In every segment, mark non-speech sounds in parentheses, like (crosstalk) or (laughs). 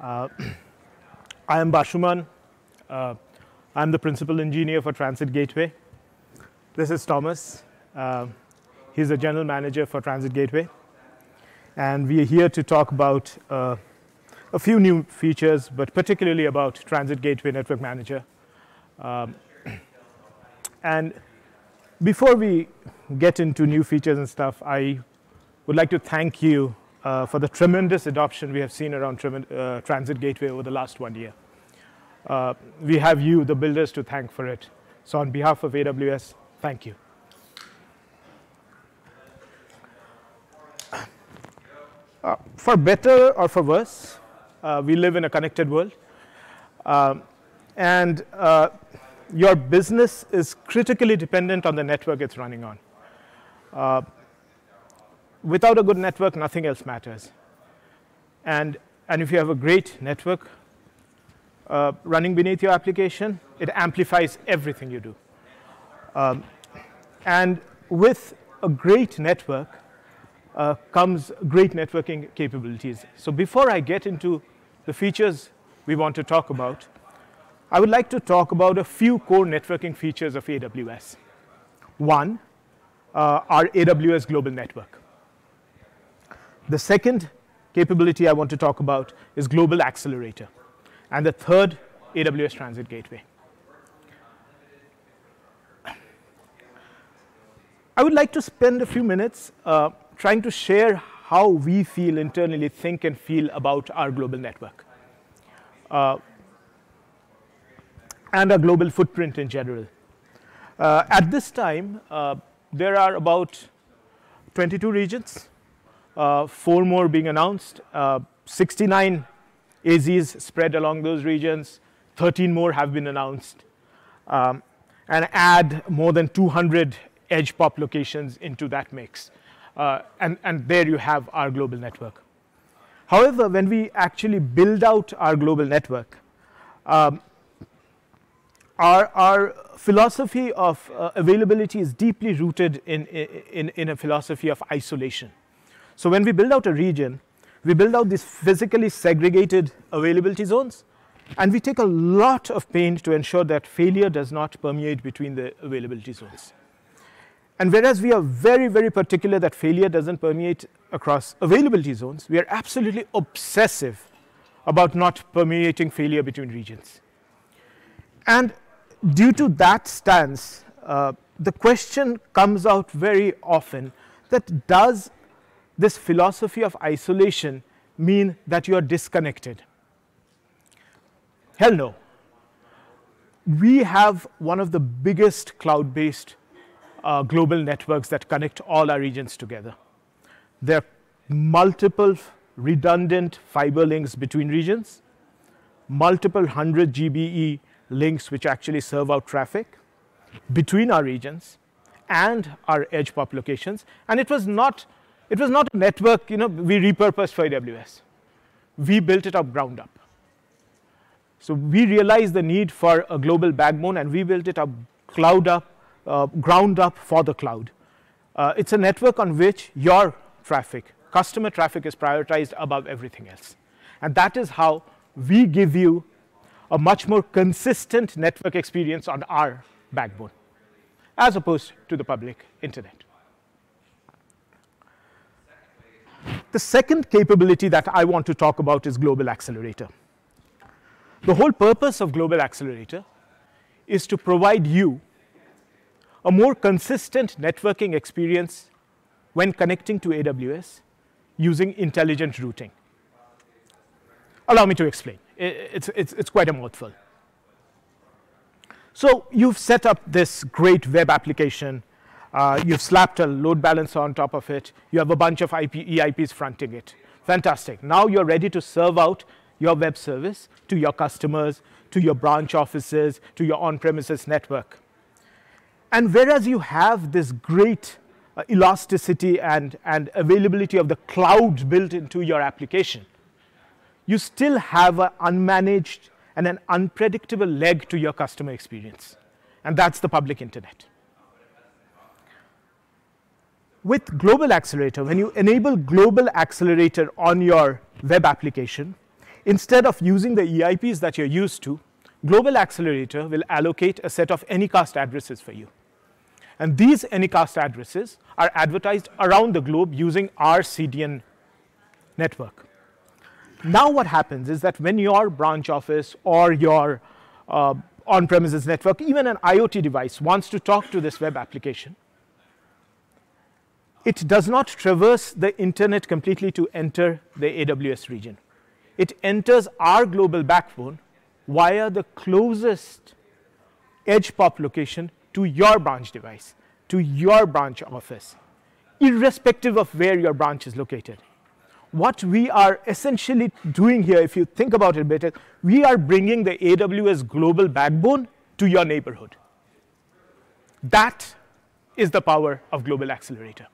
Uh, (clears throat) I am Bashuman. Uh, I'm the principal engineer for Transit Gateway. This is Thomas. Uh, he's the general manager for Transit Gateway. And we are here to talk about uh, a few new features, but particularly about Transit Gateway Network Manager. Um, (clears throat) and before we get into new features and stuff, I would like to thank you uh, for the tremendous adoption we have seen around uh, Transit Gateway over the last one year. Uh, we have you, the builders, to thank for it. So on behalf of AWS, thank you. Uh, for better or for worse, uh, we live in a connected world. Um, and uh, your business is critically dependent on the network it's running on. Without a good network, nothing else matters. And, and if you have a great network uh, running beneath your application, it amplifies everything you do. Um, and with a great network uh, comes great networking capabilities. So before I get into the features we want to talk about, I would like to talk about a few core networking features of AWS. One, uh, our AWS Global Network. The second capability I want to talk about is Global Accelerator. And the third, AWS Transit Gateway. I would like to spend a few minutes uh, trying to share how we feel internally, think and feel about our global network. Uh, and our global footprint in general. Uh, at this time, uh, there are about 22 regions, four more being announced, uh, 69 AZs spread along those regions, 13 more have been announced, um, and add more than 200 edge pop locations into that mix. Uh, and, and there you have our global network. However, when we actually build out our global network, um, our, our philosophy of uh, availability is deeply rooted in, in, in a philosophy of isolation. So when we build out a region, we build out these physically segregated availability zones, and we take a lot of pain to ensure that failure does not permeate between the availability zones. And whereas we are very, very particular that failure doesn't permeate across availability zones, we are absolutely obsessive about not permeating failure between regions. And due to that stance, uh, the question comes out very often that does this philosophy of isolation mean that you are disconnected? Hell no. We have one of the biggest cloud-based uh, global networks that connect all our regions together. There are multiple redundant fiber links between regions, multiple 100 GBE links which actually serve out traffic between our regions and our edge pop locations. And it was not, it was not a network you know, we repurposed for AWS. We built it up ground up. So we realized the need for a global backbone and we built it up cloud up, uh, ground up for the cloud. Uh, it's a network on which your traffic, customer traffic is prioritized above everything else. And that is how we give you a much more consistent network experience on our backbone as opposed to the public internet. The second capability that I want to talk about is Global Accelerator. The whole purpose of Global Accelerator is to provide you a more consistent networking experience when connecting to AWS using intelligent routing. Allow me to explain it's, it's, it's quite a mouthful. So you've set up this great web application. Uh, you've slapped a load balancer on top of it. You have a bunch of IP, EIPs fronting it. Fantastic. Now you're ready to serve out your web service to your customers, to your branch offices, to your on-premises network. And whereas you have this great uh, elasticity and, and availability of the cloud built into your application, you still have an unmanaged and an unpredictable leg to your customer experience. And that's the public internet. With Global Accelerator, when you enable Global Accelerator on your web application, instead of using the EIPs that you're used to, Global Accelerator will allocate a set of Anycast addresses for you. And these Anycast addresses are advertised around the globe using our CDN network. Now what happens is that when your branch office or your uh, on-premises network, even an IoT device wants to talk to this web application, it does not traverse the internet completely to enter the AWS region. It enters our global backbone via the closest edge pop location to your branch device, to your branch office, irrespective of where your branch is located. What we are essentially doing here, if you think about it a bit, we are bringing the AWS global backbone to your neighborhood. That is the power of Global Accelerator.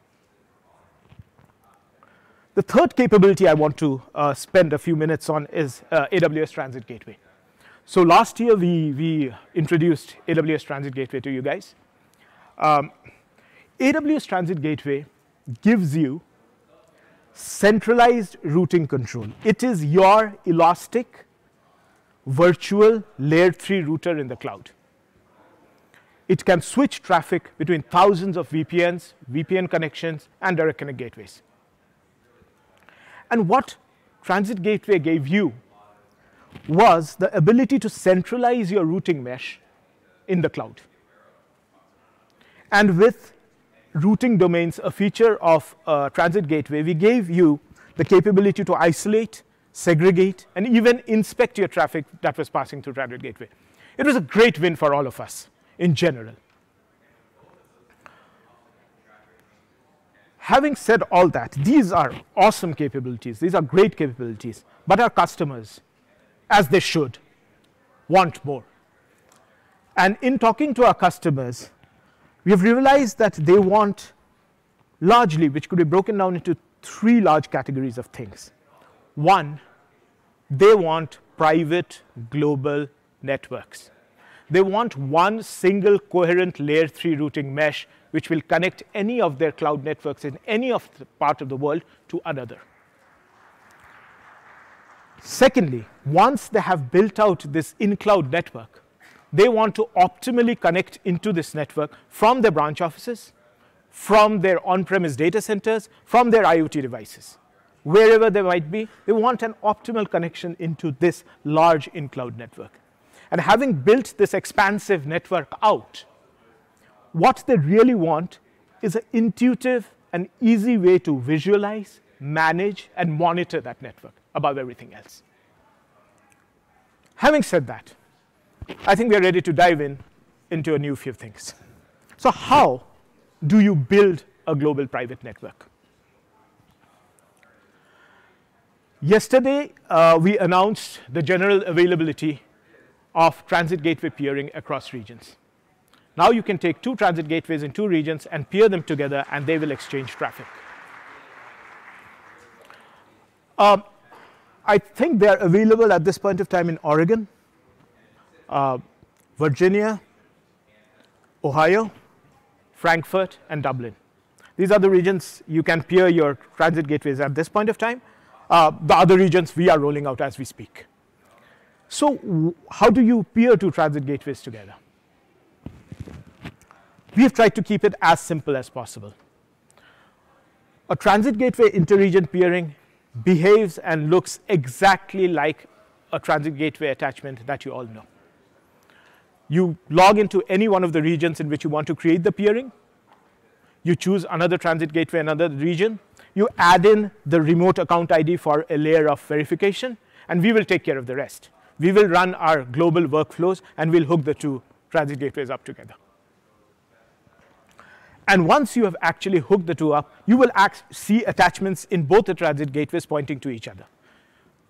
The third capability I want to uh, spend a few minutes on is uh, AWS Transit Gateway. So last year we, we introduced AWS Transit Gateway to you guys. Um, AWS Transit Gateway gives you centralized routing control. It is your elastic virtual layer 3 router in the cloud. It can switch traffic between thousands of VPCs, VPN connections, and direct connect gateways. And what Transit Gateway gave you was the ability to centralize your routing mesh in the cloud. And with routing domains, a feature of uh, Transit Gateway, we gave you the capability to isolate, segregate, and even inspect your traffic that was passing through Transit Gateway. It was a great win for all of us in general. Having said all that, these are awesome capabilities. These are great capabilities. But our customers as they should, want more. And in talking to our customers, we have realized that they want largely, which could be broken down into three large categories of things. One, they want private global networks. They want one single coherent layer 3 routing mesh which will connect any of their cloud networks in any of the part of the world to another. Secondly, once they have built out this in-cloud network, they want to optimally connect into this network from their branch offices, from their on-premise data centers, from their IoT devices. Wherever they might be, they want an optimal connection into this large in-cloud network. And having built this expansive network out, what they really want is an intuitive and easy way to visualize, manage, and monitor that network above everything else. Having said that, I think we are ready to dive in into a new few things. So how do you build a global private network? Yesterday, uh, we announced the general availability of transit gateway peering across regions. Now you can take two transit gateways in two regions and peer them together and they will exchange traffic. Um, I think they're available at this point of time in Oregon, uh, Virginia, Ohio, Frankfurt, and Dublin. These are the regions you can peer your transit gateways at this point of time. Uh, the other regions we are rolling out as we speak. So how do you peer two transit gateways together? We have tried to keep it as simple as possible. A transit gateway interregion peering behaves and looks exactly like a transit gateway attachment that you all know. You log into any one of the regions in which you want to create the peering. You choose another transit gateway, another region. You add in the remote account ID for a layer of verification, and we will take care of the rest. We will run our global workflows, and we'll hook the two transit gateways up together. And once you have actually hooked the two up, you will see attachments in both the transit gateways pointing to each other.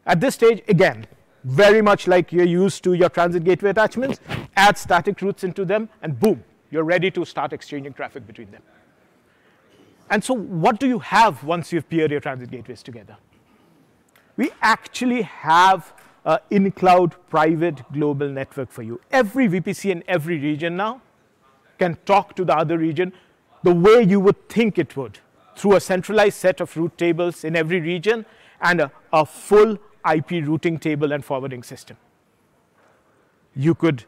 At this stage, again, very much like you're used to your transit gateway attachments, add static routes into them, and boom, you're ready to start exchanging traffic between them. And so what do you have once you've peered your transit gateways together? We actually have an in-cloud private global network for you. Every VPC in every region now can talk to the other region the way you would think it would through a centralized set of route tables in every region and a, a full IP routing table and forwarding system. You could,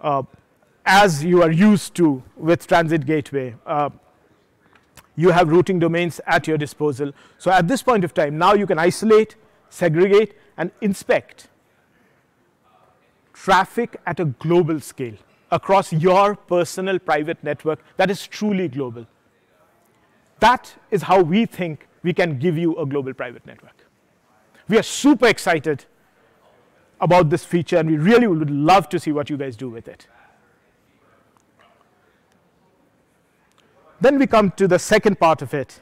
uh, as you are used to with Transit Gateway, uh, you have routing domains at your disposal. So at this point of time, now you can isolate, segregate, and inspect traffic at a global scale across your personal private network that is truly global. That is how we think we can give you a global private network. We are super excited about this feature and we really would love to see what you guys do with it. Then we come to the second part of it.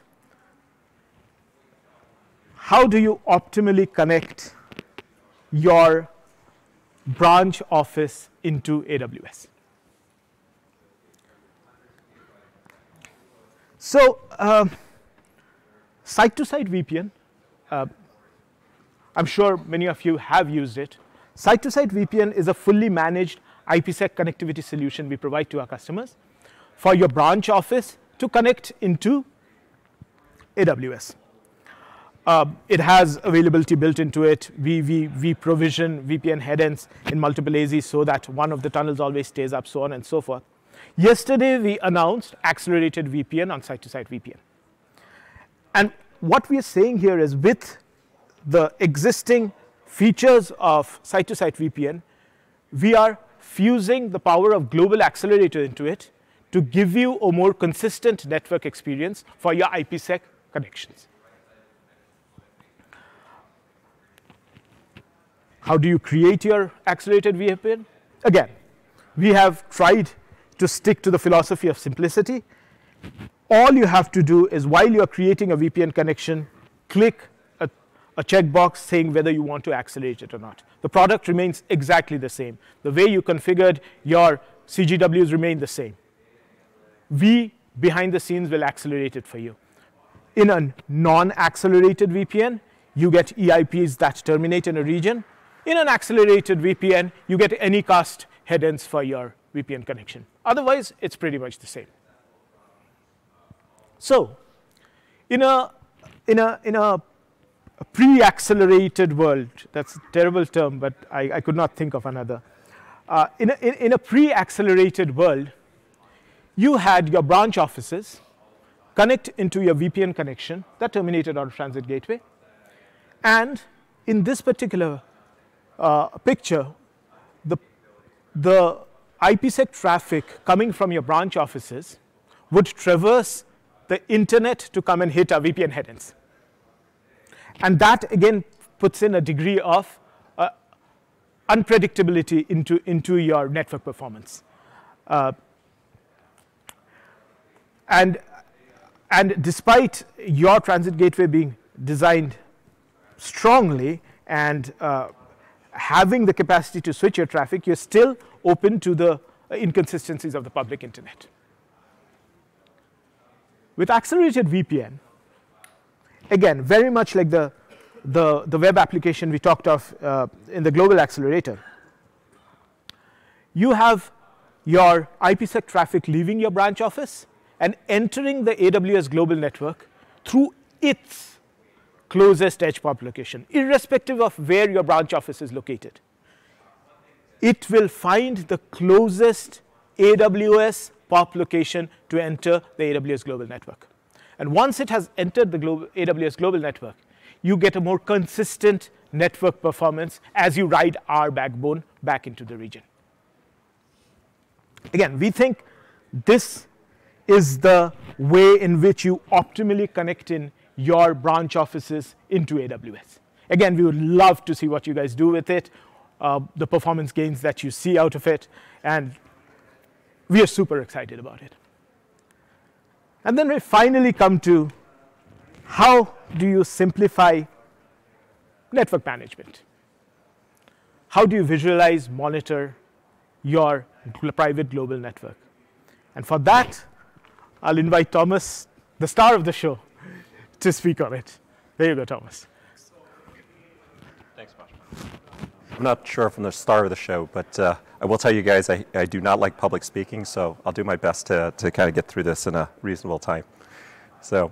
How do you optimally connect your branch office into AWS? So, uh, site-to-site VPN, uh, I'm sure many of you have used it. Site-to-site VPN is a fully managed IPsec connectivity solution we provide to our customers for your branch office to connect into AWS. Uh, it has availability built into it. We, we, we provision VPN headends in multiple AZs so that one of the tunnels always stays up, so on and so forth. Yesterday, we announced accelerated VPN on site-to-site VPN. And what we are saying here is with the existing features of site-to-site VPN, we are fusing the power of global accelerator into it to give you a more consistent network experience for your IPsec connections. How do you create your accelerated VPN? Again, we have tried to stick to the philosophy of simplicity. All you have to do is while you are creating a VPN connection, click a, a checkbox saying whether you want to accelerate it or not. The product remains exactly the same. The way you configured your CGWs remain the same. We, behind the scenes, will accelerate it for you. In a non-accelerated VPN, you get EIPs that terminate in a region. In an accelerated VPN, you get Anycast headends for your VPN connection. Otherwise, it's pretty much the same. So, in a, in a, in a pre-accelerated world, that's a terrible term, but I, I could not think of another. Uh, in a, in, in a pre-accelerated world, you had your branch offices connect into your VPN connection that terminated on a transit gateway. And in this particular uh, picture, the, the IPsec traffic coming from your branch offices would traverse the internet to come and hit our VPN headends. And that again puts in a degree of uh, unpredictability into, into your network performance. Uh, and, and despite your transit gateway being designed strongly and uh, having the capacity to switch your traffic, you're still open to the inconsistencies of the public internet. With accelerated VPN, again, very much like the, the, the web application we talked of uh, in the global accelerator, you have your IPsec traffic leaving your branch office and entering the AWS global network through its closest edge POP location, irrespective of where your branch office is located. It will find the closest AWS POP location to enter the AWS global network. And once it has entered the global, AWS global network, you get a more consistent network performance as you ride our backbone back into the region. Again, we think this is the way in which you optimally connect in your branch offices into AWS. Again, we would love to see what you guys do with it, uh, the performance gains that you see out of it, and we are super excited about it. And then we finally come to how do you simplify network management? How do you visualize, monitor your private global network? And for that, I'll invite Thomas, the star of the show, to speak on it. There you go, Thomas. Thanks, Marshall. I'm not sure from the start of the show, but uh, I will tell you guys I, I do not like public speaking, so I'll do my best to, to kind of get through this in a reasonable time. So,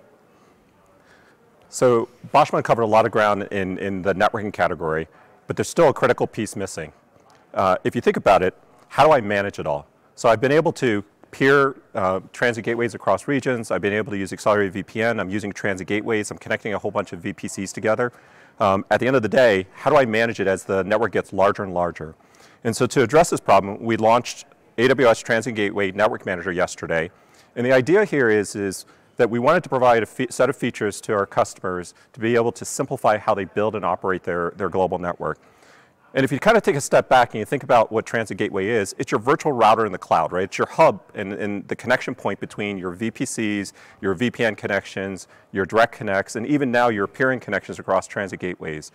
So Bashma covered a lot of ground in, in the networking category, but there's still a critical piece missing. Uh, if you think about it, how do I manage it all? So I've been able to peer uh, transit gateways across regions. I've been able to use accelerated VPN. I'm using transit gateways. I'm connecting a whole bunch of VPCs together. Um, at the end of the day, how do I manage it as the network gets larger and larger? And so to address this problem, we launched AWS Transit Gateway Network Manager yesterday. And the idea here is, is that we wanted to provide a set of features to our customers to be able to simplify how they build and operate their, their global network. And if you kind of take a step back and you think about what Transit Gateway is, it's your virtual router in the cloud, right? It's your hub and, and, the connection point between your VPCs, your VPN connections, your direct connects, and even now your peering connections across Transit Gateways.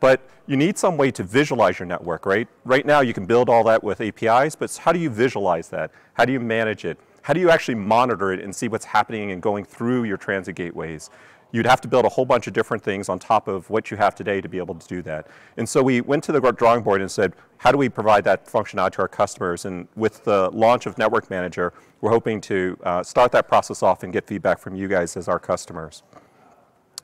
But you need some way to visualize your network, right? Right now you can build all that with APIs, but how do you visualize that? How do you manage it? How do you actually monitor it and see what's happening and going through your transit gateways? You'd have to build a whole bunch of different things on top of what you have today to be able to do that. And so we went to the drawing board and said, how do we provide that functionality to our customers? And with the launch of Network Manager, we're hoping to uh, start that process off and get feedback from you guys as our customers.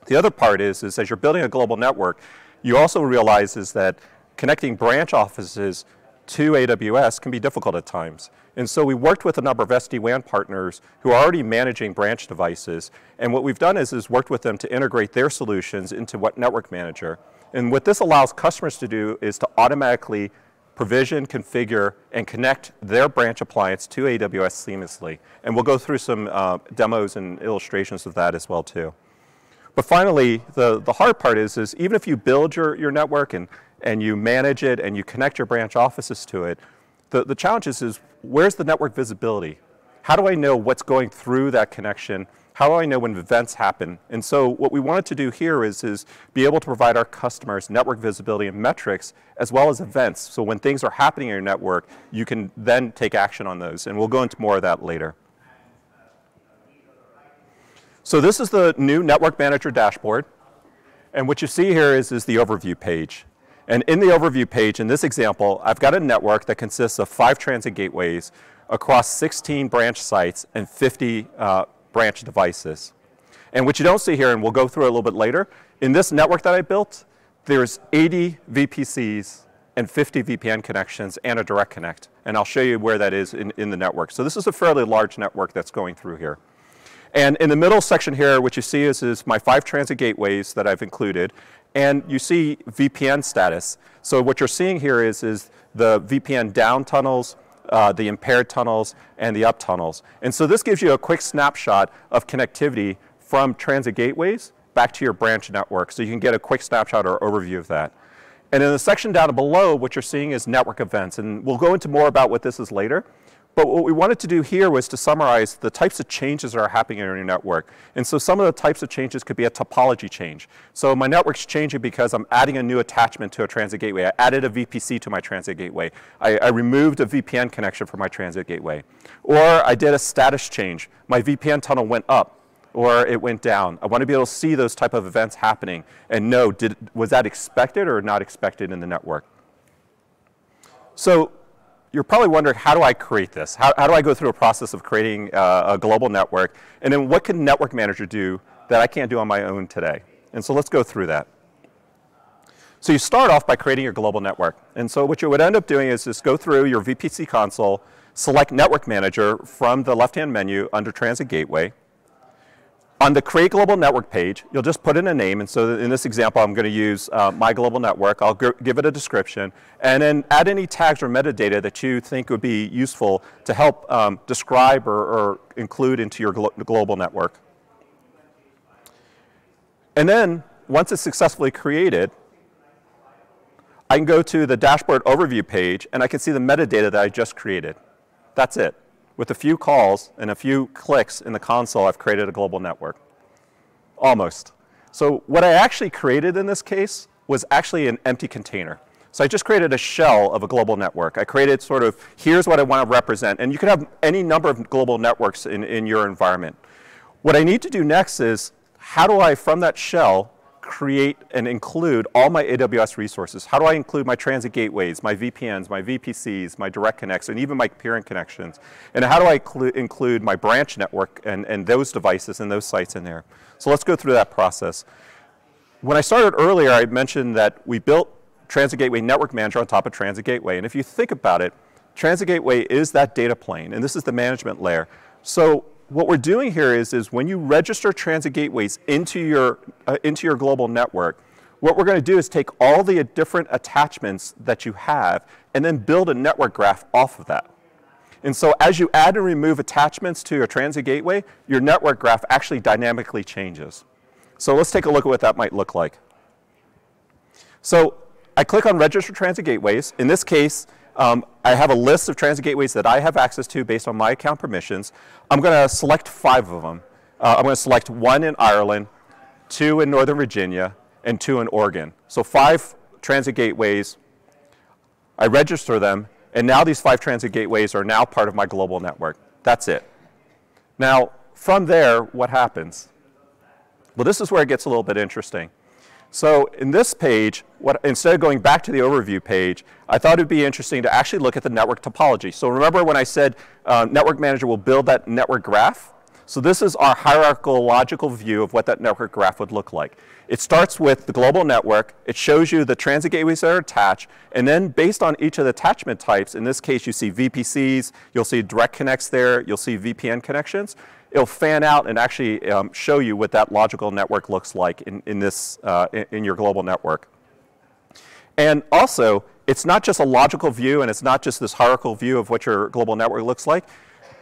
The other part is, is as you're building a global network, you also realize is that connecting branch offices to AWS can be difficult at times. And so we worked with a number of SD-WAN partners who are already managing branch devices. And what we've done is, is worked with them to integrate their solutions into what Network Manager. And what this allows customers to do is to automatically provision, configure, and connect their branch appliance to AWS seamlessly. And we'll go through some uh, demos and illustrations of that as well too. But finally, the, the hard part is, is even if you build your, your network and, and you manage it and you connect your branch offices to it, the, the challenge is, is where's the network visibility? How do I know what's going through that connection? How do I know when events happen? And so what we wanted to do here is, is be able to provide our customers network visibility and metrics as well as events. So when things are happening in your network, you can then take action on those. And we'll go into more of that later. So this is the new Network Manager dashboard. And what you see here is, is the overview page. And in the overview page, in this example, I've got a network that consists of five transit gateways across 16 branch sites and 50 uh, branch devices. And what you don't see here, and we'll go through a little bit later, in this network that I built, there's 80 VPCs and 50 VPN connections and a direct connect. And I'll show you where that is in, in the network. So this is a fairly large network that's going through here. And in the middle section here, what you see is, is my five transit gateways that I've included. And you see VPN status. So what you're seeing here is, is the VPN down tunnels, uh, the impaired tunnels, and the up tunnels. And so this gives you a quick snapshot of connectivity from transit gateways back to your branch network. So you can get a quick snapshot or overview of that. And in the section down below, what you're seeing is network events. And we'll go into more about what this is later. But what we wanted to do here was to summarize the types of changes that are happening in your network. And so some of the types of changes could be a topology change. So my network's changing because I'm adding a new attachment to a transit gateway. I added a VPC to my transit gateway. I, I removed a VPN connection from my transit gateway. Or I did a status change. My VPN tunnel went up or it went down. I want to be able to see those type of events happening and know, did, was that expected or not expected in the network? So you're probably wondering, how do I create this? How, how do I go through a process of creating uh, a global network? And then what can Network Manager do that I can't do on my own today? And so let's go through that. So you start off by creating your global network. And so what you would end up doing is just go through your VPC console, select Network Manager from the left-hand menu under Transit Gateway, on the Create Global Network page, you'll just put in a name. And so in this example, I'm going to use uh, my global network. I'll give it a description. And then add any tags or metadata that you think would be useful to help um, describe or, or, include into your glo global network. And then once it's successfully created, I can go to the dashboard overview page and I can see the metadata that I just created. That's it. With a few calls and a few clicks in the console, I've created a global network. Almost. So what I actually created in this case was actually an empty container. So I just created a shell of a global network. I created sort of, here's what I want to represent. And you can have any number of global networks in, in your environment. What I need to do next is, how do I, from that shell, create and include all my AWS resources? How do I include my transit gateways, my VPNs, my VPCs, my direct connects, and even my peering connections? And how do I include my branch network and, and those devices and those sites in there? So let's go through that process. When I started earlier, I mentioned that we built Transit Gateway Network Manager on top of Transit Gateway. And if you think about it, Transit Gateway is that data plane, and this is the management layer. So what we're doing here is, is when you register transit gateways into your, uh, into your global network, what we're going to do is take all the different attachments that you have and then build a network graph off of that. And so as you add and remove attachments to your transit gateway, your network graph actually dynamically changes. So let's take a look at what that might look like. So I click on Register Transit Gateways. In this case, um, I have a list of transit gateways that I have access to based on my account permissions. I'm going to select five of them. Uh, I'm going to select one in Ireland, two in Northern Virginia, and two in Oregon. So five transit gateways. I register them, and now these five transit gateways are now part of my global network. That's it. Now, from there, what happens? Well, this is where it gets a little bit interesting. So in this page, what, instead of going back to the overview page, I thought it would be interesting to actually look at the network topology. So remember when I said uh, Network Manager will build that network graph? So this is our hierarchical logical view of what that network graph would look like. It starts with the global network. It shows you the transit gateways that are attached. And then based on each of the attachment types, in this case, you see VPCs, you'll see direct connects there, you'll see VPN connections it'll fan out and actually um, show you what that logical network looks like in, in, this, uh, in, in your global network. And also, it's not just a logical view and it's not just this hierarchical view of what your global network looks like.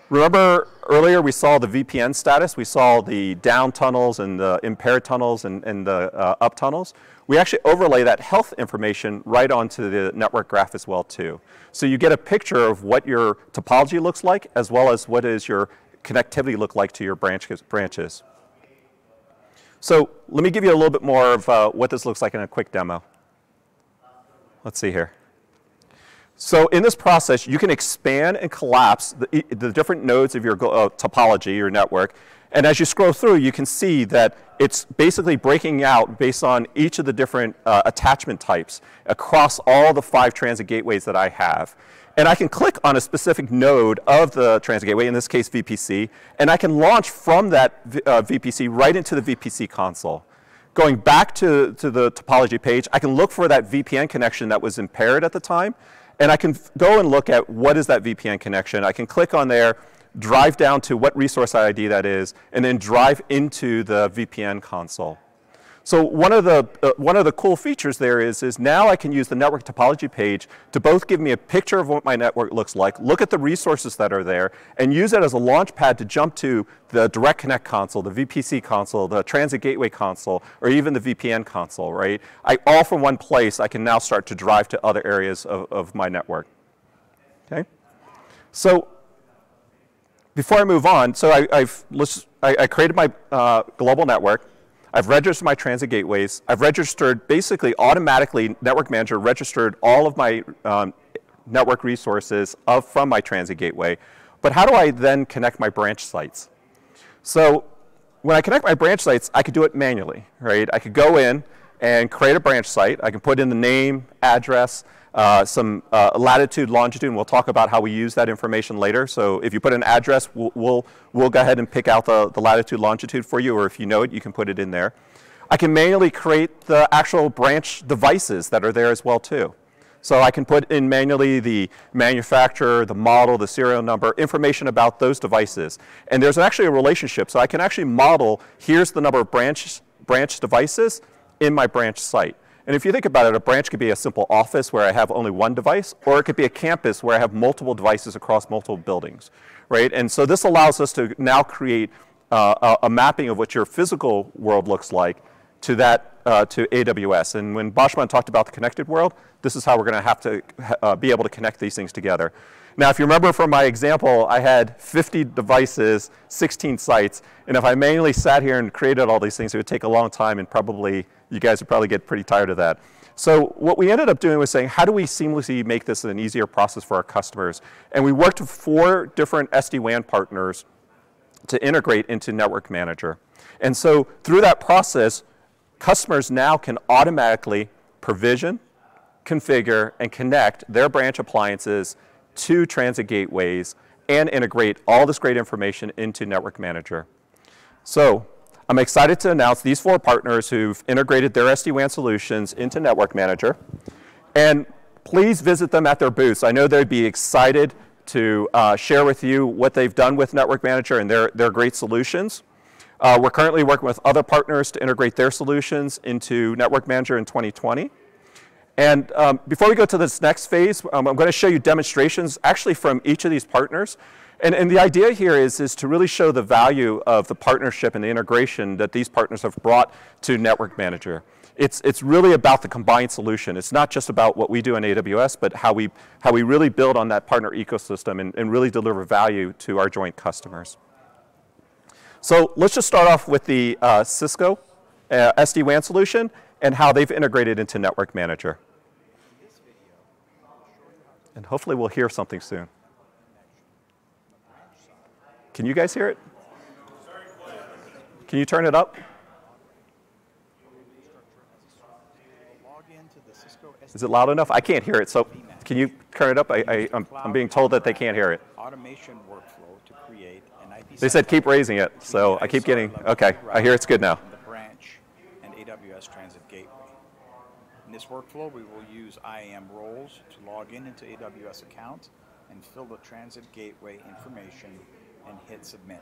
Remember earlier we saw the VPN status, we saw the down tunnels and the impaired tunnels and, and the uh, up tunnels. We actually overlay that health information right onto the network graph as well too. So you get a picture of what your topology looks like as well as what is your connectivity look like to your branches. So let me give you a little bit more of uh, what this looks like in a quick demo. Let's see here. So in this process, you can expand and collapse the, the different nodes of your uh, topology, your network. And as you scroll through, you can see that it's basically breaking out based on each of the different uh, attachment types across all the five transit gateways that I have. And I can click on a specific node of the transit gateway, in this case VPC, and I can launch from that uh, VPC right into the VPC console. Going back to, to the topology page, I can look for that VPN connection that was impaired at the time, and I can go and look at what is that VPN connection. I can click on there, drive down to what resource ID that is, and then drive into the VPN console. So one of the, uh, one of the cool features there is, is now I can use the network topology page to both give me a picture of what my network looks like, look at the resources that are there, and use it as a launch pad to jump to the Direct Connect console, the VPC console, the Transit Gateway console, or even the VPN console, right? I, all from one place, I can now start to drive to other areas of, of my network. Okay? So before I move on, so I, have I, I created my uh, global network. I've registered my transit gateways. I've registered basically automatically, Network Manager registered all of my um, network resources of, from my transit gateway. But how do I then connect my branch sites? So when I connect my branch sites, I could do it manually, right? I could go in and create a branch site. I can put in the name, address, uh, some uh, latitude, longitude, and we'll talk about how we use that information later. So if you put an address, we'll, we'll, we'll go ahead and pick out the, the latitude, longitude for you, or if you know it, you can put it in there. I can manually create the actual branch devices that are there as well too. So I can put in manually the manufacturer, the model, the serial number, information about those devices. And there's actually a relationship. So I can actually model, here's the number of branch, branch devices in my branch site. And if you think about it, a branch could be a simple office where I have only one device, or it could be a campus where I have multiple devices across multiple buildings, right? And so this allows us to now create uh, a, a, mapping of what your physical world looks like to that, uh, to AWS. And when Bashman talked about the connected world, this is how we're gonna have to uh, be able to connect these things together. Now, if you remember from my example, I had 50 devices, 16 sites, and if I manually sat here and created all these things, it would take a long time and probably you guys would probably get pretty tired of that. So what we ended up doing was saying, how do we seamlessly make this an easier process for our customers? And we worked with four different SD-WAN partners to integrate into Network Manager. And so through that process, customers now can automatically provision, configure, and connect their branch appliances to transit gateways and integrate all this great information into Network Manager. So I'm excited to announce these four partners who've integrated their SD-WAN solutions into Network Manager. And please visit them at their booths. I know they'd be excited to uh, share with you what they've done with Network Manager and their, their great solutions. Uh, we're currently working with other partners to integrate their solutions into Network Manager in 2020. And um, before we go to this next phase, um, I'm going to show you demonstrations actually from each of these partners. And, and, the idea here is, is to really show the value of the partnership and the integration that these partners have brought to Network Manager. It's, it's really about the combined solution. It's not just about what we do in AWS, but how we, how we really build on that partner ecosystem and, and really deliver value to our joint customers. So let's just start off with the uh, Cisco uh, SD-WAN solution and how they've integrated into Network Manager. And hopefully we'll hear something soon. Can you guys hear it? Can you turn it up? Is it loud enough? I can't hear it, so can you turn it up? I, am being told that they can't hear it. Automation workflow to create an IP they said keep raising it, so I keep getting, okay, I hear it's good now. this workflow, we will use IAM roles to log in into AWS account and fill the transit gateway information and hit submit.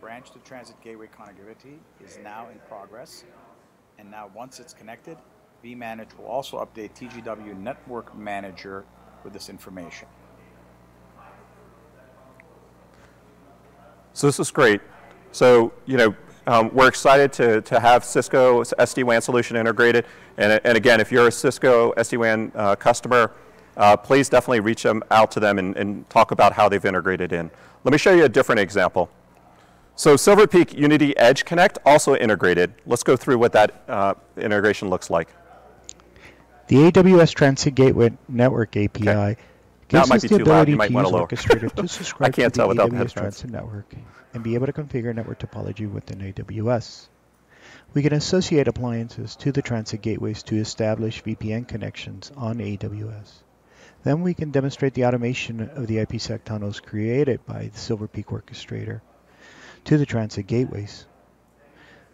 Branch to transit gateway connectivity is now in progress. And now once it's connected, vManage will also update TGW Network Manager with this information. So this is great. So, you know, um, we're excited to, to have Cisco SD-WAN solution integrated. And, and again, if you're a Cisco SD-WAN uh, customer, uh, please definitely reach them out to them and, and talk about how they've integrated in. Let me show you a different example. So Silver Peak Unity Edge Connect also integrated. Let's go through what that uh, integration looks like. The AWS Transit Gateway Network API okay. gives us the ability to use Orchestrator to (laughs) subscribe to the AWS Transit Network and be able to configure network topology within AWS. We can associate appliances to the transit gateways to establish VPN connections on AWS. Then we can demonstrate the automation of the IPsec tunnels created by the Silver Peak Orchestrator to the transit gateways.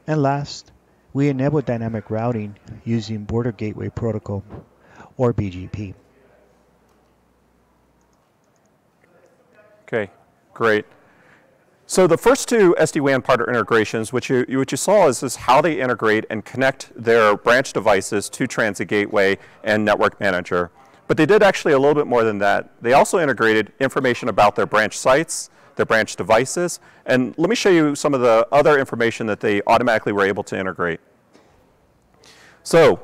And last, we enable dynamic routing using Border Gateway Protocol or BGP. Okay, great. So the first two SD-WAN partner integrations, which you, what you saw is, is how they integrate and connect their branch devices to Transit Gateway and Network Manager. But they did actually a little bit more than that. They also integrated information about their branch sites, their branch devices, and let me show you some of the other information that they automatically were able to integrate. So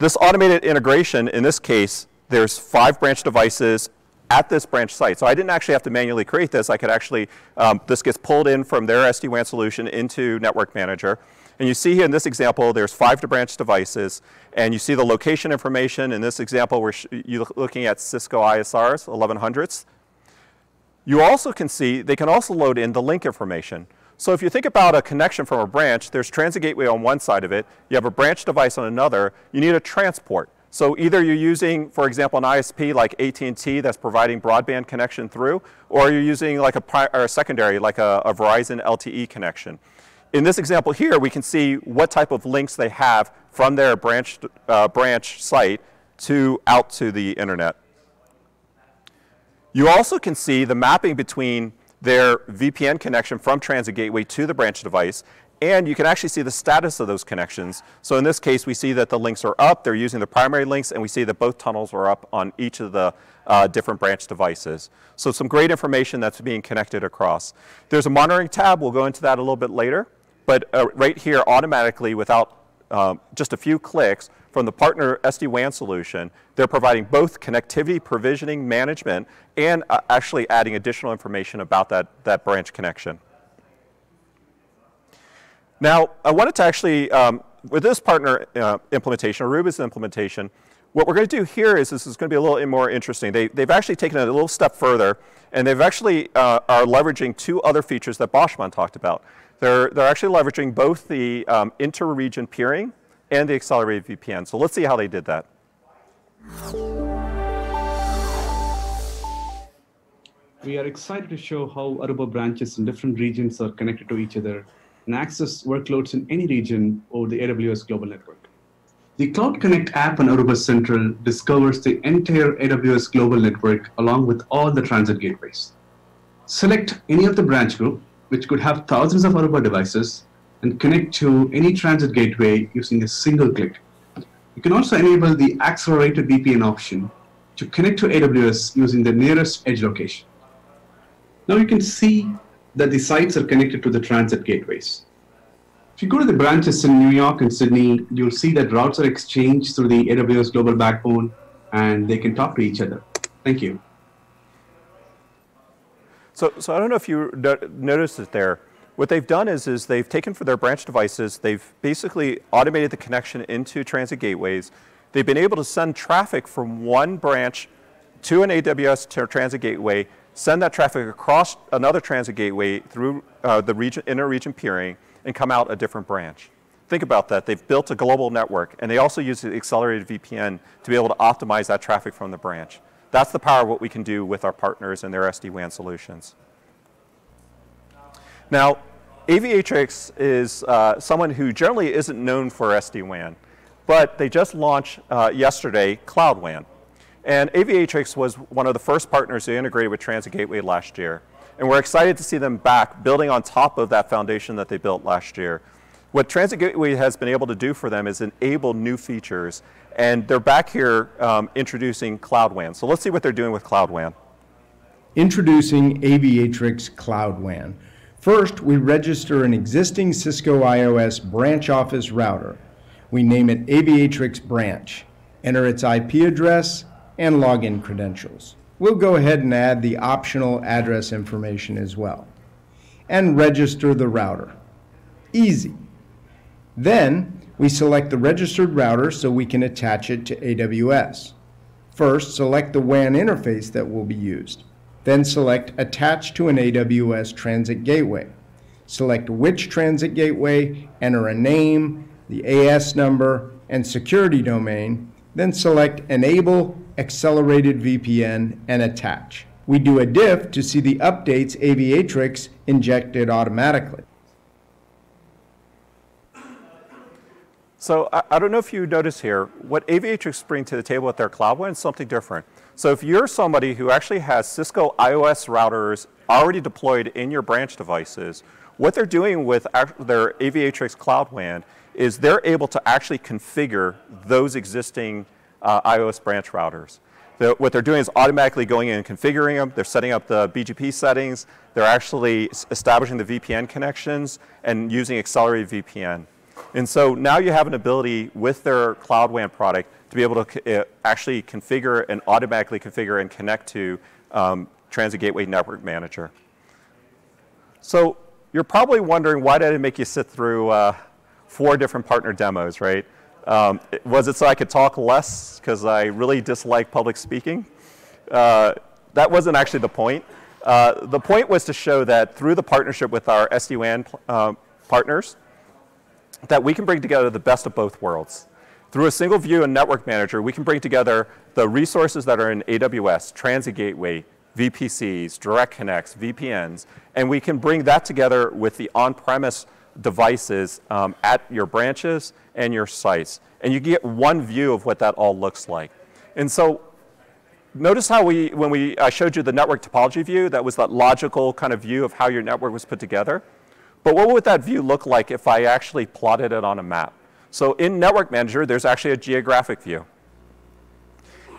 this automated integration, in this case, there's five branch devices at this branch site. So I didn't actually have to manually create this. I could actually, um, this gets pulled in from their SD-WAN solution into Network Manager. And you see here in this example, there's five to branch devices, and you see the location information. In this example, we're you're looking at Cisco ISRs, 1100s. You also can see, they can also load in the link information. So if you think about a connection from a branch, there's transit gateway on one side of it, you have a branch device on another, you need a transport. So either you're using, for example, an ISP like AT&T that's providing broadband connection through, or you're using like a, a secondary, like a, a, Verizon LTE connection. In this example here, we can see what type of links they have from their branch, uh, branch site to out to the internet. You also can see the mapping between their VPN connection from Transit Gateway to the branch device and you can actually see the status of those connections. So in this case, we see that the links are up, they're using the primary links, and we see that both tunnels are up on each of the uh, different branch devices. So some great information that's being connected across. There's a monitoring tab, we'll go into that a little bit later, but uh, right here automatically without um, just a few clicks from the partner SD-WAN solution, they're providing both connectivity provisioning management and uh, actually adding additional information about that, that branch connection. Now, I wanted to actually, um, with this partner uh, implementation, Aruba's implementation, what we're going to do here is this is going to be a little more interesting. They, they've actually taken it a little step further, and they've actually uh, are leveraging two other features that Boschmann talked about. They're, they're actually leveraging both the um, inter-region peering and the accelerated VPN. So let's see how they did that. We are excited to show how Aruba branches in different regions are connected to each other and access workloads in any region over the AWS Global Network. The Cloud Connect app on Aruba Central discovers the entire AWS Global Network along with all the transit gateways. Select any of the branch group, which could have thousands of Aruba devices, and connect to any transit gateway using a single click. You can also enable the accelerated VPN option to connect to AWS using the nearest edge location. Now you can see that the sites are connected to the transit gateways. If you go to the branches in New York and Sydney, you'll see that routes are exchanged through the AWS Global Backbone and they can talk to each other. Thank you. So, so I don't know if you noticed it there. What they've done is, is they've taken for their branch devices, they've basically automated the connection into transit gateways. They've been able to send traffic from one branch to an AWS transit gateway, send that traffic across another transit gateway through uh, the region, inter-region peering, and come out a different branch. Think about that. They've built a global network, and they also use the accelerated VPN to be able to optimize that traffic from the branch. That's the power of what we can do with our partners and their SD-WAN solutions. Now, Aviatrix is uh, someone who generally isn't known for SD-WAN, but they just launched uh, yesterday CloudWAN. And Aviatrix was one of the first partners who integrated with Transit Gateway last year. And we're excited to see them back building on top of that foundation that they built last year. What Transit Gateway has been able to do for them is enable new features. And they're back here um, introducing CloudWAN. So let's see what they're doing with CloudWAN. Introducing Aviatrix CloudWAN First, we register an existing Cisco IOS branch office router. We name it Aviatrix Branch, enter its IP address, and login credentials. We'll go ahead and add the optional address information as well. And register the router. Easy. Then, we select the registered router so we can attach it to AWS. First, select the WAN interface that will be used. Then select Attach to an AWS Transit Gateway. Select which transit gateway, enter a name, the AS number, and security domain, then select Enable Accelerated VPN and attach. We do a diff to see the updates Aviatrix injected automatically. So I, I, don't know if you notice here, what Aviatrix bring to the table with their cloud is something different. So if you're somebody who actually has Cisco IOS routers already deployed in your branch devices, what they're doing with their Aviatrix Cloud WAN is they're able to actually configure those existing uh, IOS branch routers. The, what they're doing is automatically going in and configuring them. They're setting up the BGP settings. They're actually establishing the VPN connections and using accelerated VPN. And so now you have an ability with their Cloud WAN product to be able to uh, actually configure and automatically configure and connect to um, Transit Gateway Network Manager. So you're probably wondering why did I make you sit through uh, four different partner demos, right? Um, was it so I could talk less because I really dislike public speaking? Uh, that wasn't actually the point. Uh, the point was to show that through the partnership with our SD-WAN uh, partners, that we can bring together the best of both worlds. Through a single view and network manager, we can bring together the resources that are in AWS, Transit Gateway, VPCs, Direct Connects, VPNs, and we can bring that together with the on-premise devices um, at your branches and your sites. And you get one view of what that all looks like. And so notice how we, when we, I showed you the network topology view, that was that logical kind of view of how your network was put together. But what would that view look like if I actually plotted it on a map? So in Network Manager, there's actually a geographic view.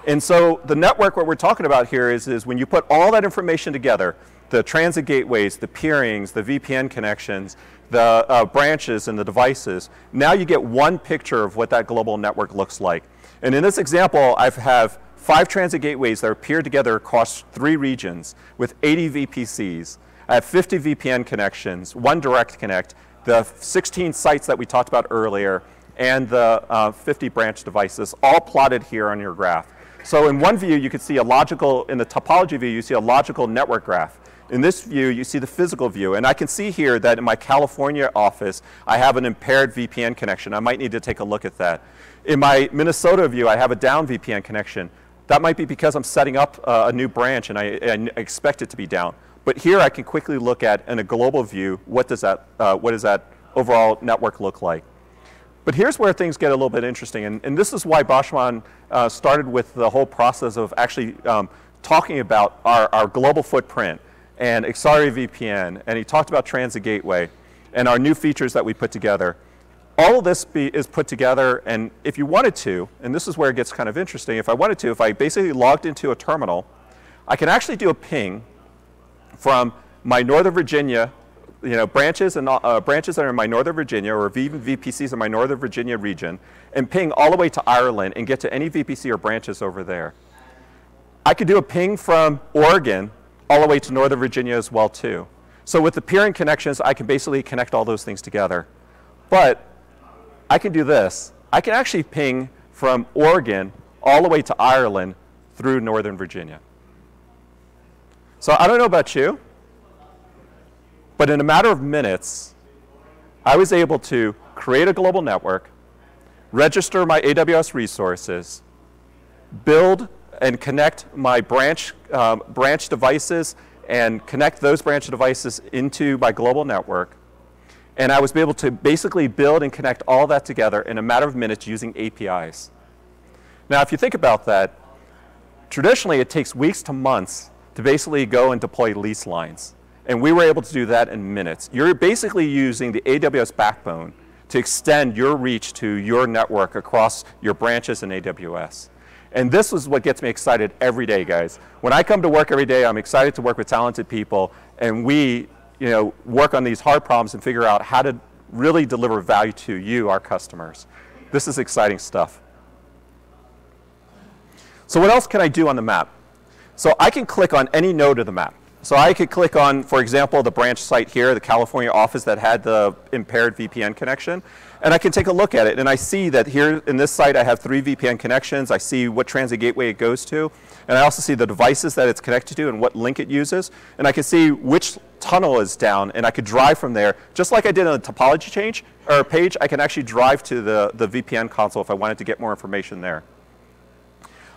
And so the network, what we're talking about here is, is when you put all that information together, the transit gateways, the peerings, the VPN connections, the uh, branches and the devices, now you get one picture of what that global network looks like. And in this example, I have five transit gateways that are peered together across three regions with 80 VPCs. I have 50 VPN connections, one direct connect, the 16 sites that we talked about earlier, and the uh, 50 branch devices, all plotted here on your graph. So in one view, you could see a logical, in the topology view, you see a logical network graph. In this view, you see the physical view. And I can see here that in my California office, I have an impaired VPN connection. I might need to take a look at that. In my Minnesota view, I have a down VPN connection. That might be because I'm setting up uh, a new branch and I, I, expect it to be down. But here I can quickly look at, in a global view, what does that, uh, what does that overall network look like? But here's where things get a little bit interesting, and, and this is why Boschman uh, started with the whole process of actually um, talking about our, our global footprint and Accelerate VPN, and he talked about Transit Gateway and our new features that we put together. All of this be, is put together, and if you wanted to, and this is where it gets kind of interesting, if I wanted to, if I basically logged into a terminal, I can actually do a ping from my Northern Virginia you know, branches and uh, branches that are in my Northern Virginia or VPCs in my Northern Virginia region and ping all the way to Ireland and get to any VPC or branches over there. I could do a ping from Oregon all the way to Northern Virginia as well too. So with the peering connections, I can basically connect all those things together. But I can do this. I can actually ping from Oregon all the way to Ireland through Northern Virginia. So I don't know about you, but in a matter of minutes, I was able to create a global network, register my AWS resources, build and connect my branch, um, branch devices and connect those branch devices into my global network. And I was able to basically build and connect all that together in a matter of minutes using APIs. Now, if you think about that, traditionally it takes weeks to months to basically go and deploy lease lines. And we were able to do that in minutes. You're basically using the AWS backbone to extend your reach to your network across your branches in AWS. And this is what gets me excited every day, guys. When I come to work every day, I'm excited to work with talented people, and we you know, work on these hard problems and figure out how to really deliver value to you, our customers. This is exciting stuff. So what else can I do on the map? So I can click on any node of the map. So I could click on, for example, the branch site here, the California office that had the impaired VPN connection, and I can take a look at it. And I see that here in this site I have three VPN connections. I see what transit gateway it goes to. And I also see the devices that it's connected to and what link it uses. And I can see which tunnel is down, and I could drive from there. Just like I did on the topology change or page, I can actually drive to the, the VPN console if I wanted to get more information there.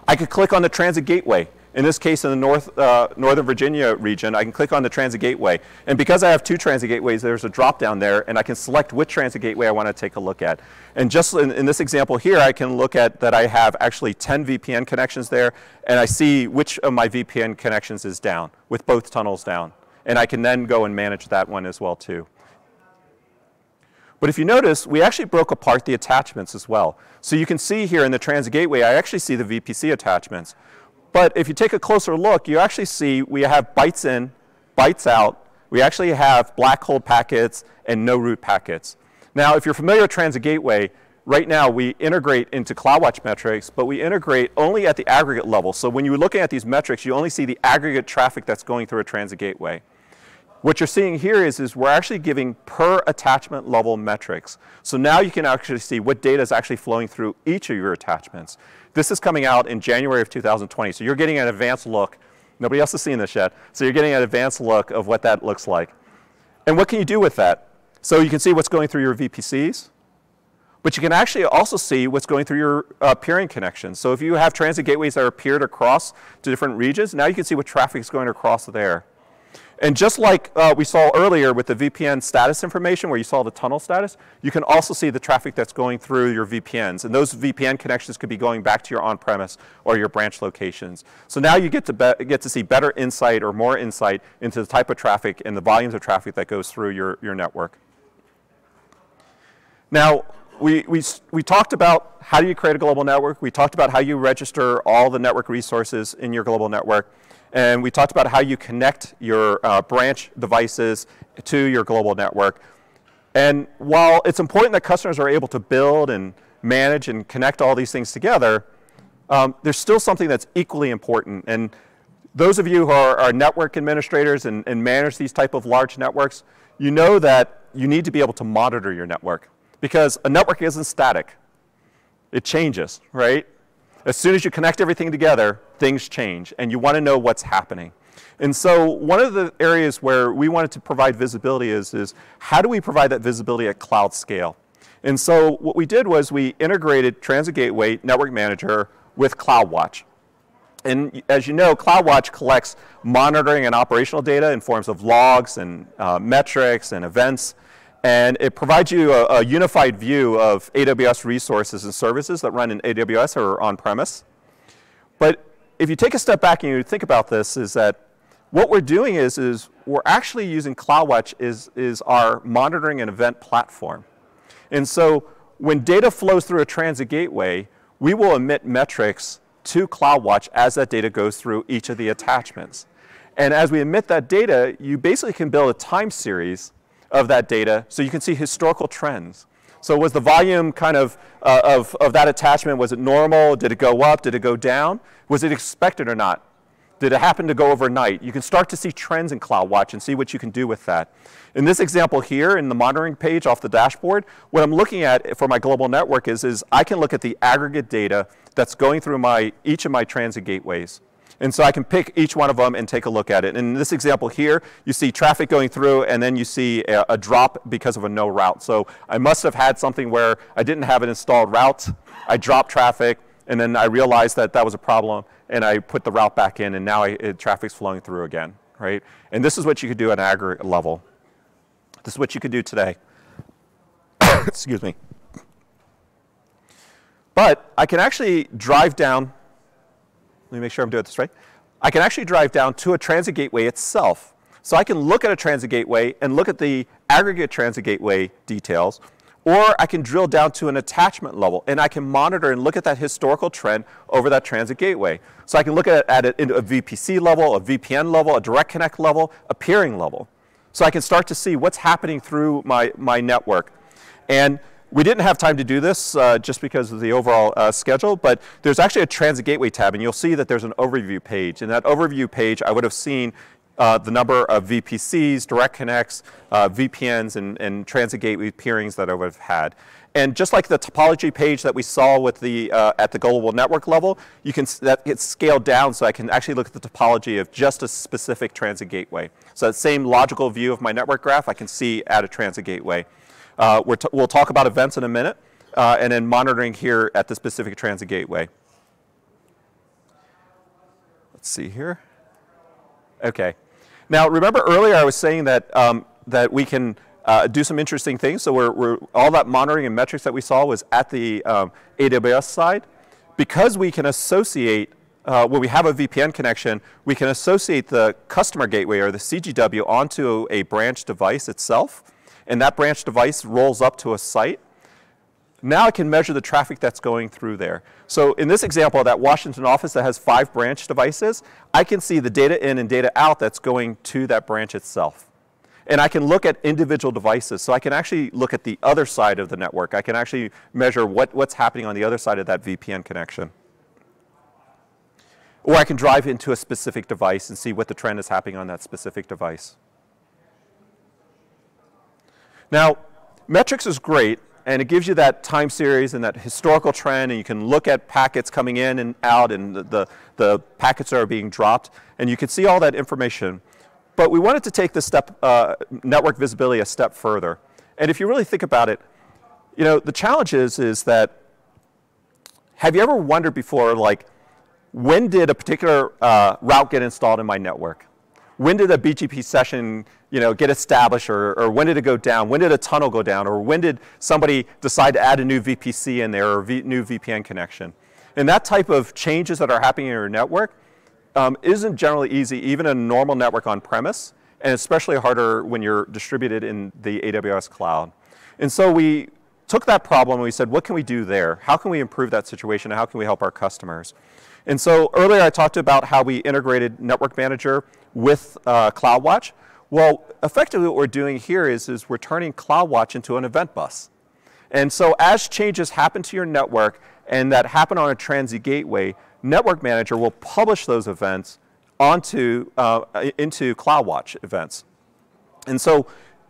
I could click on the transit gateway in this case, in the North, uh, Northern Virginia region, I can click on the transit gateway. And because I have two transit gateways, there's a drop down there, and I can select which transit gateway I want to take a look at. And just in, in, this example here, I can look at that I have actually 10 VPN connections there, and I see which of my VPN connections is down, with both tunnels down. And I can then go and manage that one as well too. But if you notice, we actually broke apart the attachments as well. So you can see here in the transit gateway, I actually see the VPC attachments. But if you take a closer look, you actually see we have bytes in, bytes out. We actually have black hole packets and no route packets. Now, if you're familiar with Transit Gateway, right now we integrate into CloudWatch metrics, but we integrate only at the aggregate level. So when you're looking at these metrics, you only see the aggregate traffic that's going through a Transit Gateway. What you're seeing here is, is we're actually giving per attachment level metrics. So now you can actually see what data is actually flowing through each of your attachments. This is coming out in January of 2020, so you're getting an advanced look. Nobody else has seen this yet, so you're getting an advanced look of what that looks like. And what can you do with that? So you can see what's going through your VPCs, but you can actually also see what's going through your uh, peering connections. So if you have transit gateways that are peered across to different regions, now you can see what traffic is going across there. And just like uh, we saw earlier with the VPN status information where you saw the tunnel status, you can also see the traffic that's going through your VPNs. And those VPN connections could be going back to your on-premise or your branch locations. So now you get to, get to see better insight or more insight into the type of traffic and the volumes of traffic that goes through your, your network. Now, we, we, we talked about how do you create a global network. We talked about how you register all the network resources in your global network. And we talked about how you connect your uh, branch devices to your global network. And while it's important that customers are able to build and manage and connect all these things together, um, there's still something that's equally important. And those of you who are, are network administrators and, and manage these type of large networks, you know that you need to be able to monitor your network because a network isn't static. It changes, right? As soon as you connect everything together, things change, and you want to know what's happening. And so one of the areas where we wanted to provide visibility is, is how do we provide that visibility at cloud scale? And so what we did was we integrated Transit Gateway Network Manager with CloudWatch. And as you know, CloudWatch collects monitoring and operational data in forms of logs and uh, metrics and events. And it provides you a, a, unified view of AWS resources and services that run in AWS or on-premise. But if you take a step back and you think about this, is that what we're doing is, is we're actually using CloudWatch is, is our monitoring and event platform. And so when data flows through a transit gateway, we will emit metrics to CloudWatch as that data goes through each of the attachments. And as we emit that data, you basically can build a time series of that data so you can see historical trends. So was the volume kind of, uh, of, of that attachment, was it normal? Did it go up? Did it go down? Was it expected or not? Did it happen to go overnight? You can start to see trends in CloudWatch and see what you can do with that. In this example here, in the monitoring page off the dashboard, what I'm looking at for my global network is, is I can look at the aggregate data that's going through my, each of my transit gateways. And so I can pick each one of them and take a look at it. In this example here, you see traffic going through and then you see a, a, drop because of a no route. So I must have had something where I didn't have an installed route, I dropped traffic, and then I realized that that was a problem and I put the route back in and now I, it, traffic's flowing through again, right? And this is what you could do at an aggregate level. This is what you could do today. (coughs) Excuse me. But I can actually drive down, let me make sure I'm doing this right. I can actually drive down to a transit gateway itself. So I can look at a transit gateway and look at the aggregate transit gateway details, or I can drill down to an attachment level and I can monitor and look at that historical trend over that transit gateway. So I can look at it at a VPC level, a VPN level, a direct connect level, a peering level. So I can start to see what's happening through my, my network. And we didn't have time to do this uh, just because of the overall uh, schedule, but there's actually a transit gateway tab, and you'll see that there's an overview page. In that overview page, I would have seen uh, the number of VPCs, direct connects, uh, VPNs, and, and, transit gateway peerings that I would have had. And just like the topology page that we saw with the, uh, at the global network level, you can, that gets scaled down so I can actually look at the topology of just a specific transit gateway. So that same logical view of my network graph, I can see at a transit gateway. Uh, we will talk about events in a minute, uh, and then monitoring here at the specific transit gateway. Let's see here. Okay. Now, remember earlier I was saying that, um, that we can uh, do some interesting things. So we're, we're, all that monitoring and metrics that we saw was at the um, AWS side. Because we can associate, uh, when we have a VPN connection, we can associate the customer gateway or the CGW onto a branch device itself and that branch device rolls up to a site, now I can measure the traffic that's going through there. So in this example, that Washington office that has five branch devices, I can see the data in and data out that's going to that branch itself. And I can look at individual devices. So I can actually look at the other side of the network. I can actually measure what, what's happening on the other side of that VPN connection. Or I can drive into a specific device and see what the trend is happening on that specific device. Now, metrics is great, and it gives you that time series and that historical trend, and you can look at packets coming in and out and the, the, the packets that are being dropped, and you can see all that information. But we wanted to take the step, uh, network visibility a step further. And if you really think about it, you know, the challenge is, is that, have you ever wondered before, like, when did a particular uh, route get installed in my network? when did a BGP session you know, get established or, or when did it go down? When did a tunnel go down? Or when did somebody decide to add a new VPC in there or v new VPN connection? And that type of changes that are happening in your network um, isn't generally easy, even in a normal network on premise, and especially harder when you're distributed in the AWS cloud. And so we took that problem and we said, what can we do there? How can we improve that situation? How can we help our customers? And so earlier I talked about how we integrated Network Manager with uh, CloudWatch. Well, effectively what we're doing here is, is we're turning CloudWatch into an event bus. And so as changes happen to your network and that happen on a transit gateway, Network Manager will publish those events onto, uh, into CloudWatch events. And so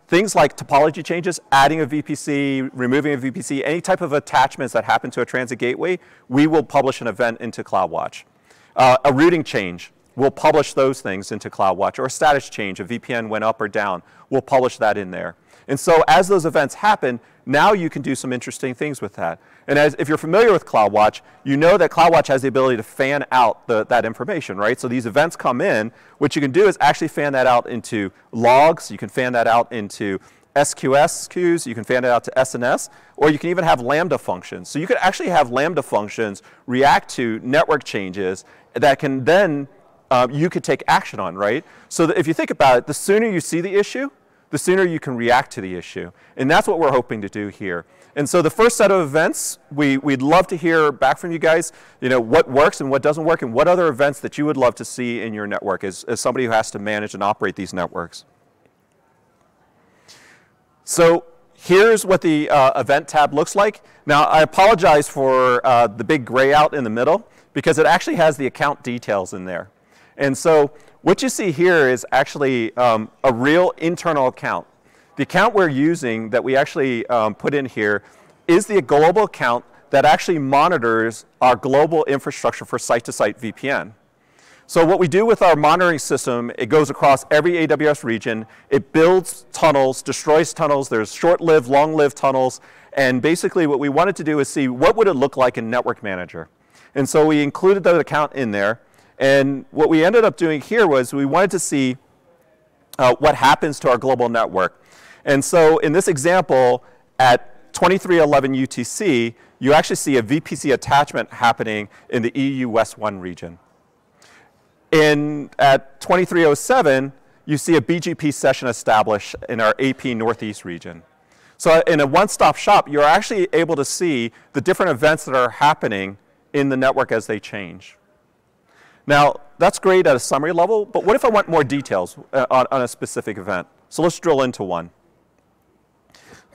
things like topology changes, adding a VPC, removing a VPC, any type of attachments that happen to a transit gateway, we will publish an event into CloudWatch. Uh, a routing change, we'll publish those things into CloudWatch, or status change, a VPN went up or down, we'll publish that in there. And so as those events happen, now you can do some interesting things with that. And as, if you're familiar with CloudWatch, you know that CloudWatch has the ability to fan out the, that information, right? So these events come in. What you can do is actually fan that out into logs. You can fan that out into SQS queues. You can fan it out to SNS. Or you can even have Lambda functions. So you could actually have Lambda functions react to network changes that can then, um, you could take action on, right? So if you think about it, the sooner you see the issue, the sooner you can react to the issue. And that's what we're hoping to do here. And so the first set of events, we, we'd love to hear back from you guys, you know, what works and what doesn't work, and what other events that you would love to see in your network as, as somebody who has to manage and operate these networks. So here's what the uh, event tab looks like. Now, I apologize for uh, the big gray out in the middle, because it actually has the account details in there. And so what you see here is actually um, a real internal account. The account we're using that we actually um, put in here is the global account that actually monitors our global infrastructure for site-to-site -site VPN. So what we do with our monitoring system, it goes across every AWS region. It builds tunnels, destroys tunnels. There's short-lived, long-lived tunnels. And basically what we wanted to do is see what would it look like in Network Manager. And so we included that account in there. And what we ended up doing here was we wanted to see uh, what happens to our global network. And so in this example, at 2311 UTC, you actually see a VPC attachment happening in the EU West 1 region. In, at 2307, you see a BGP session established in our AP Northeast region. So in a one-stop shop, you're actually able to see the different events that are happening in the network as they change. Now, that's great at a summary level, but what if I want more details uh, on, on a specific event? So let's drill into one.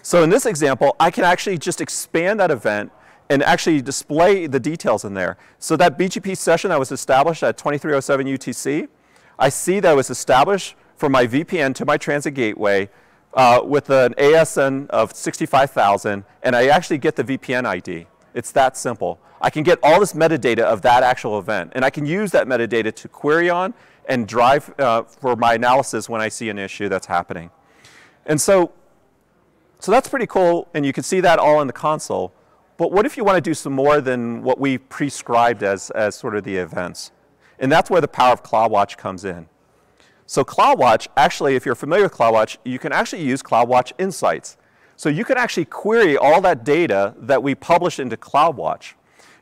So in this example, I can actually just expand that event and actually display the details in there. So that BGP session that was established at 2307 UTC, I see that it was established from my VPN to my transit gateway uh, with an ASN of 65,000, and I actually get the VPN ID. It's that simple. I can get all this metadata of that actual event, and I can use that metadata to query on and drive uh, for my analysis when I see an issue that's happening. And so, so that's pretty cool, and you can see that all in the console. But what if you want to do some more than what we prescribed as, as sort of the events? And that's where the power of CloudWatch comes in. So CloudWatch, actually, if you're familiar with CloudWatch, you can actually use CloudWatch Insights. So you can actually query all that data that we publish into CloudWatch.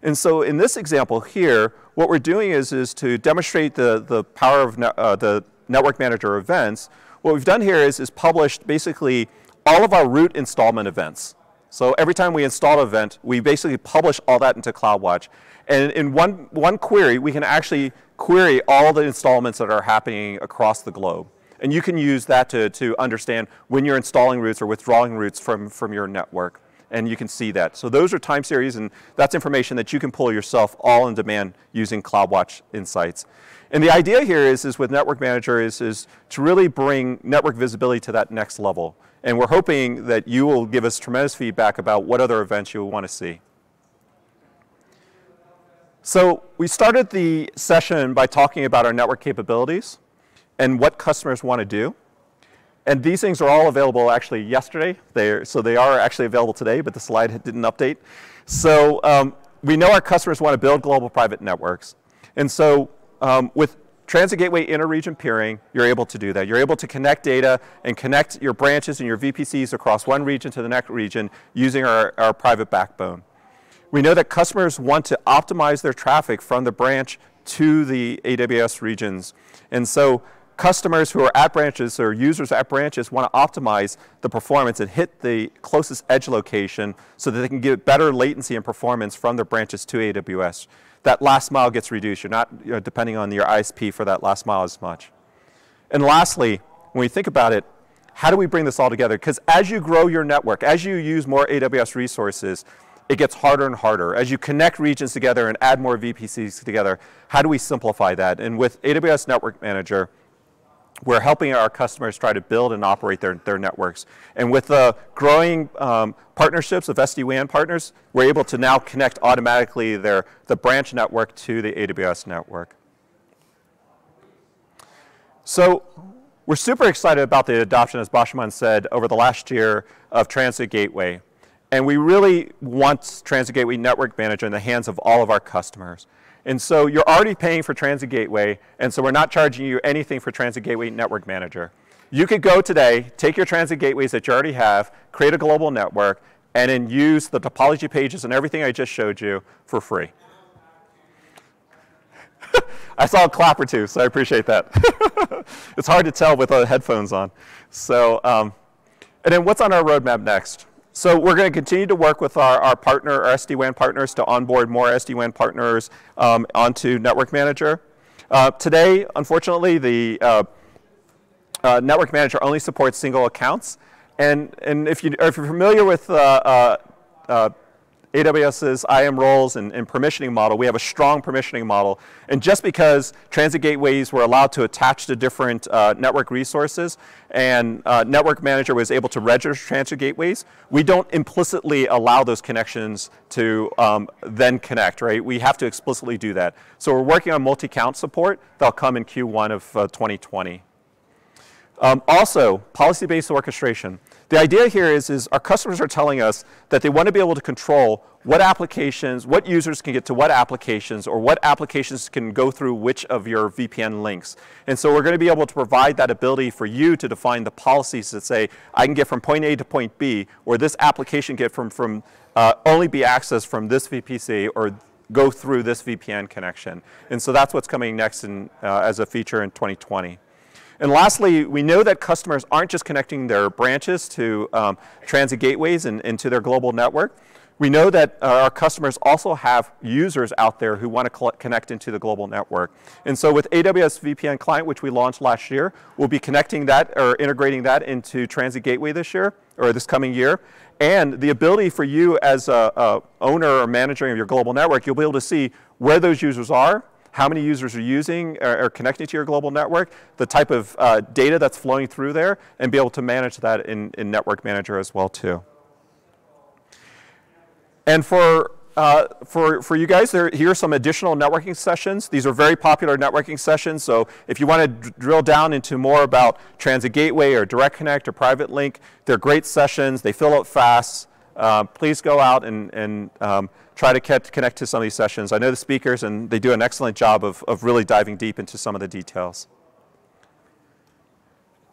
And so in this example here, what we're doing is, is to demonstrate the, the power of ne uh, the network manager events. What we've done here is, is published basically all of our route installment events. So every time we install an event, we basically publish all that into CloudWatch. And in one, one query, we can actually query all the installments that are happening across the globe. And you can use that to, to understand when you're installing routes or withdrawing routes from, from your network and you can see that. So those are time series, and that's information that you can pull yourself all on demand using CloudWatch Insights. And the idea here is, is with Network Manager is, is to really bring network visibility to that next level. And we're hoping that you will give us tremendous feedback about what other events you want to see. So we started the session by talking about our network capabilities and what customers want to do. And these things are all available actually yesterday. They're, so they are actually available today, but the slide didn't update. So um, we know our customers want to build global private networks. And so um, with Transit Gateway Inter-Region Peering, you're able to do that. You're able to connect data and connect your branches and your VPCs across one region to the next region using our, our private backbone. We know that customers want to optimize their traffic from the branch to the AWS regions. And so customers who are at branches or users at branches want to optimize the performance and hit the closest edge location so that they can get better latency and performance from their branches to AWS. That last mile gets reduced. You're not you know, depending on your ISP for that last mile as much. And lastly, when we think about it, how do we bring this all together? Because as you grow your network, as you use more AWS resources, it gets harder and harder. As you connect regions together and add more VPCs together, how do we simplify that? And with AWS Network Manager, we're helping our customers try to build and operate their, their networks. And with the growing um, partnerships of SD-WAN partners, we're able to now connect automatically their, the branch network to the AWS network. So we're super excited about the adoption, as Bashman said, over the last year of Transit Gateway. And we really want Transit Gateway Network Manager in the hands of all of our customers. And so you're already paying for Transit Gateway, and so we're not charging you anything for Transit Gateway Network Manager. You could go today, take your transit gateways that you already have, create a global network, and then use the topology pages and everything I just showed you for free. (laughs) I saw a clap or two, so I appreciate that. (laughs) it's hard to tell with the headphones on. So, um, and then what's on our roadmap next? So we're going to continue to work with our, our partner, our SD-WAN partners, to onboard more SD-WAN partners um, onto Network Manager. Uh, today, unfortunately, the uh, uh, Network Manager only supports single accounts. And, and if, you, if you're familiar with uh, uh, uh, AWS's IAM roles and, and, permissioning model, we have a strong permissioning model. And just because transit gateways were allowed to attach to different uh, network resources and uh, Network Manager was able to register transit gateways, we don't implicitly allow those connections to um, then connect, right? We have to explicitly do that. So we're working on multi-account support. That'll come in Q1 of uh, 2020. Um, also, policy-based orchestration. The idea here is, is our customers are telling us that they want to be able to control what applications, what users can get to what applications, or what applications can go through which of your VPN links. And so we're going to be able to provide that ability for you to define the policies that say, I can get from point A to point B, or this application get from, from uh, only be accessed from this VPC, or go through this VPN connection. And so that's what's coming next in, uh, as a feature in 2020. And lastly, we know that customers aren't just connecting their branches to um, transit gateways and, and, to their global network. We know that uh, our customers also have users out there who want to connect into the global network. And so with AWS VPN Client, which we launched last year, we'll be connecting that or integrating that into Transit Gateway this year or this coming year. And the ability for you as a, a owner or manager of your global network, you'll be able to see where those users are, how many users are using or, or connecting to your global network, the type of uh, data that's flowing through there, and be able to manage that in, in Network Manager as well too. And for uh, for, for you guys, there, here are some additional networking sessions. These are very popular networking sessions, so if you want to drill down into more about Transit Gateway or Direct Connect or Private Link, they're great sessions. They fill up fast. Uh, please go out and, and um, try to connect to some of these sessions. I know the speakers, and they do an excellent job of, of really diving deep into some of the details.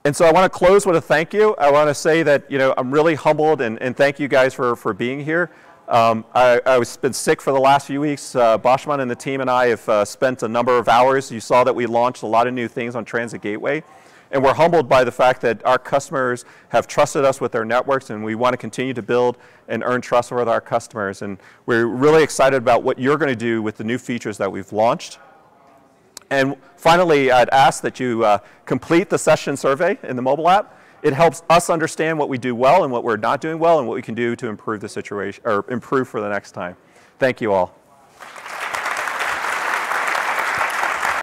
And so I want to close with a thank you. I want to say that you know I'm really humbled and, and thank you guys for, for being here. Um, I, I was been sick for the last few weeks. Uh, Bashman and the team and I have uh, spent a number of hours. You saw that we launched a lot of new things on Transit Gateway. And we're humbled by the fact that our customers have trusted us with their networks, and we want to continue to build and earn trust with our customers. And we're really excited about what you're going to do with the new features that we've launched. And finally, I'd ask that you uh, complete the session survey in the mobile app. It helps us understand what we do well and what we're not doing well and what we can do to improve the situation or improve for the next time. Thank you all.